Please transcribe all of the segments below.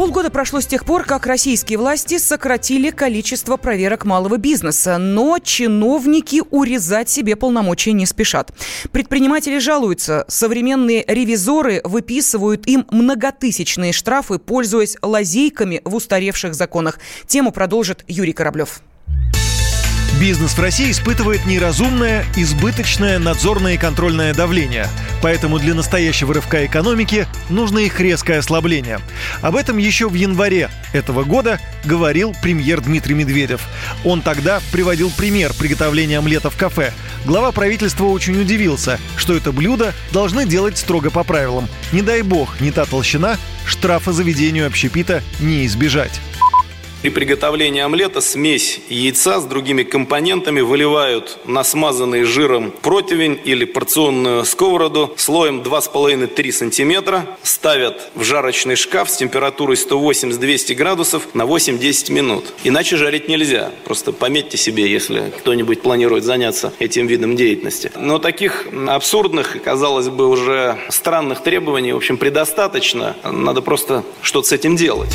Полгода прошло с тех пор, как российские власти сократили количество проверок малого бизнеса, но чиновники урезать себе полномочия не спешат. Предприниматели жалуются, современные ревизоры выписывают им многотысячные штрафы, пользуясь лазейками в устаревших законах. Тему продолжит Юрий Кораблев. Бизнес в России испытывает неразумное, избыточное надзорное и контрольное давление. Поэтому для настоящего рывка экономики нужно их резкое ослабление. Об этом еще в январе этого года говорил премьер Дмитрий Медведев. Он тогда приводил пример приготовления омлета в кафе. Глава правительства очень удивился, что это блюдо должны делать строго по правилам. Не дай бог, не та толщина, штрафа заведению общепита не избежать. При приготовлении омлета смесь яйца с другими компонентами выливают на смазанный жиром противень или порционную сковороду слоем 2,5-3 см, ставят в жарочный шкаф с температурой 180-200 градусов на 8-10 минут. Иначе жарить нельзя. Просто пометьте себе, если кто-нибудь планирует заняться этим видом деятельности. Но таких абсурдных, казалось бы, уже странных требований, в общем, предостаточно. Надо просто что-то с этим делать.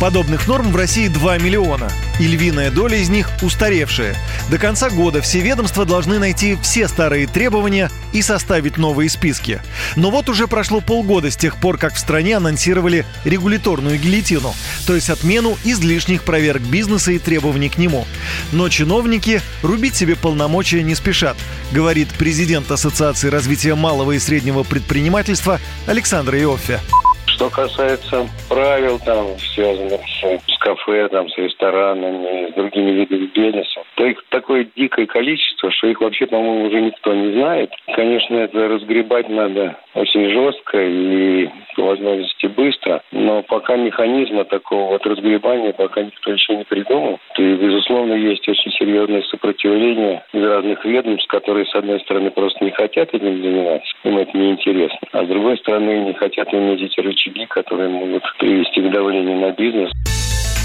Подобных норм в России 2 миллиона, и львиная доля из них устаревшие. До конца года все ведомства должны найти все старые требования и составить новые списки. Но вот уже прошло полгода с тех пор, как в стране анонсировали регуляторную гильотину, то есть отмену излишних проверок бизнеса и требований к нему. Но чиновники рубить себе полномочия не спешат, говорит президент Ассоциации развития малого и среднего предпринимательства Александр Иоффе. Что касается правил, там, связанных с, с кафе, там, с ресторанами, с другими видами бизнеса, то их такое дикое количество, что их вообще, по-моему, уже никто не знает. Конечно, это разгребать надо очень жестко и по возможности быстро, но пока механизма такого вот разгребания пока никто еще не придумал. И, безусловно, есть очень серьезное сопротивление из разных ведомств, которые, с одной стороны, просто не хотят этим заниматься, им это неинтересно, а с другой стороны, не хотят эти рычаги, которые могут привести к давлению на бизнес.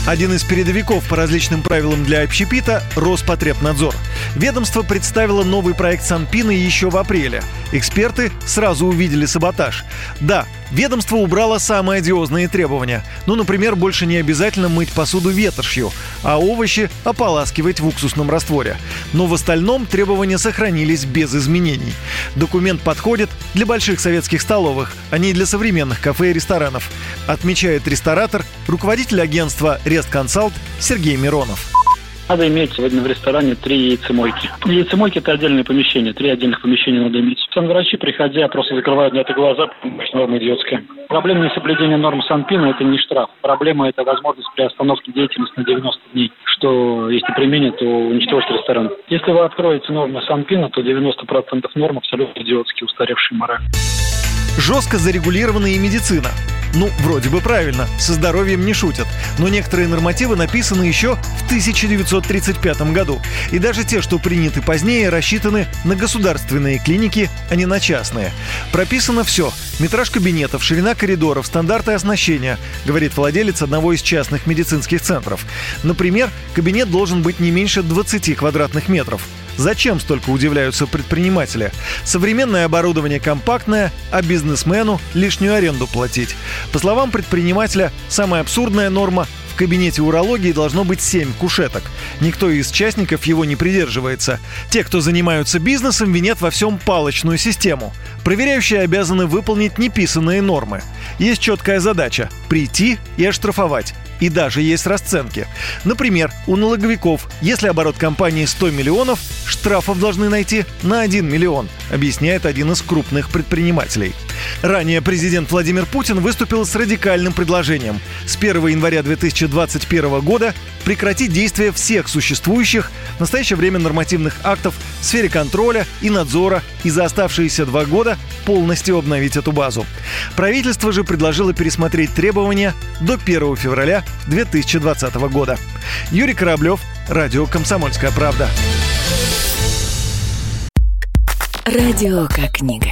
Один из передовиков по различным правилам для общепита – Роспотребнадзор. Ведомство представило новый проект Санпина еще в апреле. Эксперты сразу увидели саботаж. Да, ведомство убрало самые одиозные требования. Ну, например, больше не обязательно мыть посуду ветошью, а овощи ополаскивать в уксусном растворе. Но в остальном требования сохранились без изменений. Документ подходит для больших советских столовых, а не для современных кафе и ресторанов, отмечает ресторатор, руководитель агентства Рестконсалт Сергей Миронов. Надо иметь сегодня в ресторане три яйцемойки. Яйцемойки – это отдельное помещение, три отдельных помещения надо иметь. Санврачи, приходя, просто закрывают на это глаза, норма идиотская. Проблема несоблюдения норм Санпина – это не штраф. Проблема – это возможность приостановки деятельности на 90 дней, что, если применят, то уничтожит ресторан. Если вы откроете нормы Санпина, то 90% норм абсолютно идиотские, устаревшие морально. Жестко зарегулирована и медицина. Ну, вроде бы правильно, со здоровьем не шутят. Но некоторые нормативы написаны еще в 1935 году. И даже те, что приняты позднее, рассчитаны на государственные клиники, а не на частные. Прописано все. Метраж кабинетов, ширина коридоров, стандарты оснащения, говорит владелец одного из частных медицинских центров. Например, кабинет должен быть не меньше 20 квадратных метров. Зачем столько удивляются предприниматели? Современное оборудование компактное, а бизнесмену лишнюю аренду платить. По словам предпринимателя, самая абсурдная норма в кабинете урологии должно быть 7 кушеток. Никто из участников его не придерживается. Те, кто занимаются бизнесом, винят во всем палочную систему. Проверяющие обязаны выполнить неписанные нормы. Есть четкая задача – прийти и оштрафовать. И даже есть расценки. Например, у налоговиков, если оборот компании 100 миллионов, штрафов должны найти на 1 миллион, объясняет один из крупных предпринимателей. Ранее президент Владимир Путин выступил с радикальным предложением с 1 января 2021 года прекратить действие всех существующих в настоящее время нормативных актов в сфере контроля и надзора и за оставшиеся два года полностью обновить эту базу. Правительство же предложило пересмотреть требования до 1 февраля 2020 года. Юрий Кораблев, Радио «Комсомольская правда». Радио как книга.